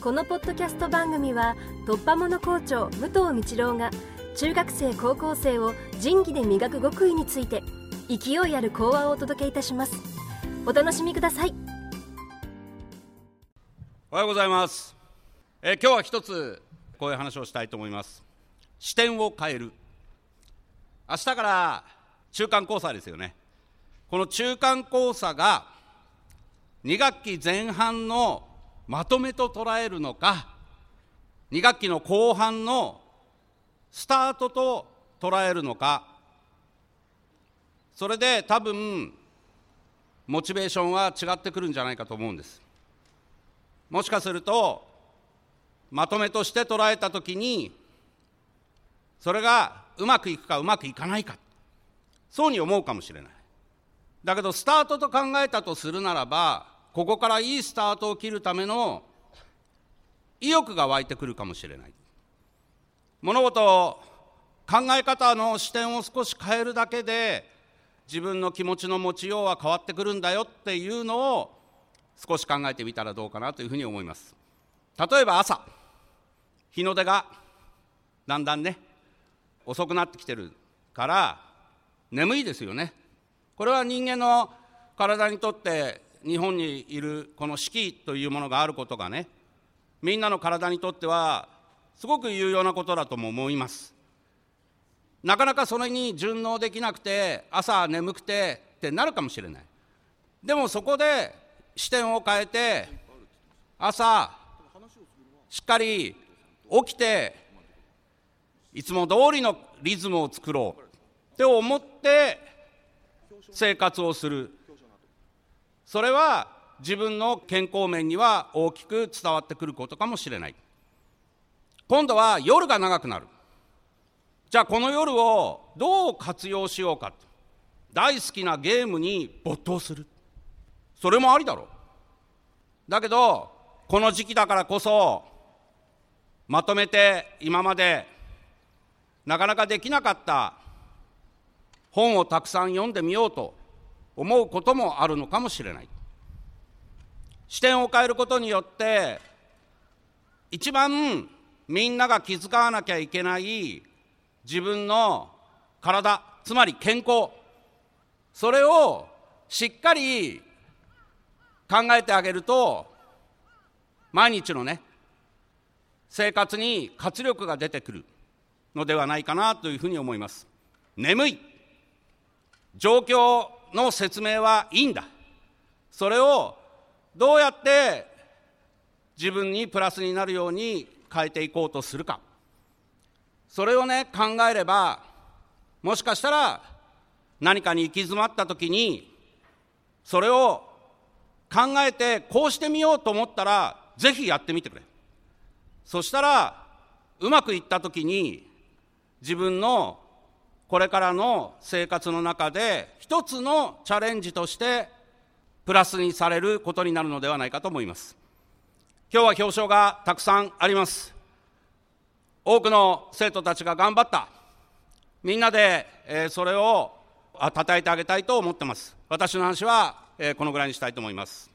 このポッドキャスト番組は突破者校長武藤道郎が中学生高校生を仁義で磨く極意について勢いある講話をお届けいたします。お楽しみください。おはようございます、え今日は一つこういう話をしたいと思います。視点を変える。明日から中間考査ですよね。この中間考査が2学期前半のまとめと捉えるのか？2学期の後半のスタートと捉えるのか？それで多分モチベーションは違ってくるんじゃないかと思うんです。もしかするとまとめとして捉えたときにそれがうまくいくかうまくいかないか。そうに思うかもしれない。だけどスタートと考えたとするならばここからいいスタートを切るための意欲が湧いてくるかもしれない。物事を考え方の視点を少し変えるだけで自分の気持ちの持ちようは変わってくるんだよっていうのを少し考えてみたらどうかなというふうに思います。例えば朝。日の出がだんだんね遅くなってきてるから眠いですよね。これは人間の体にとって日本にいるこの四季というものがあることがねみんなの体にとってはすごく有用なことだとも思います。なかなかそれに順応できなくて朝眠くてってなるかもしれない。でもそこで視点を変えて朝しっかり起きていつも通りのリズムを作ろうって思って生活をする。それは自分の健康面には大きく伝わってくることかもしれない。今度は夜が長くなる。じゃあこの夜をどう活用しようか。大好きなゲームに没頭する。それもありだろう。だけどこの時期だからこそまとめて今までなかなかできなかった本をたくさん読んでみようと思うこともあるのかもしれない。視点を変えることによって一番みんなが気遣わなきゃいけない自分の体つまり健康それをしっかり考えてあげると毎日のね生活に活力が出てくるのではないかなというふうに思います。眠い。状況の説明はいいんだ。それをどうやって自分にプラスになるように変えていこうとするか。それをね考えればもしかしたら何かに行き詰まった時にそれを考えてこうしてみようと思ったらぜひやってみてくれ。そしたらうまくいった時に自分のこれからの生活の中で一つのチャレンジとしてプラスにされることになるのではないかと思います。今日は表彰がたくさんあります。多くの生徒たちが頑張った。みんなで、えーそれをあ称えてあげたいと思ってます。私の話は、えこのぐらいにしたいと思います。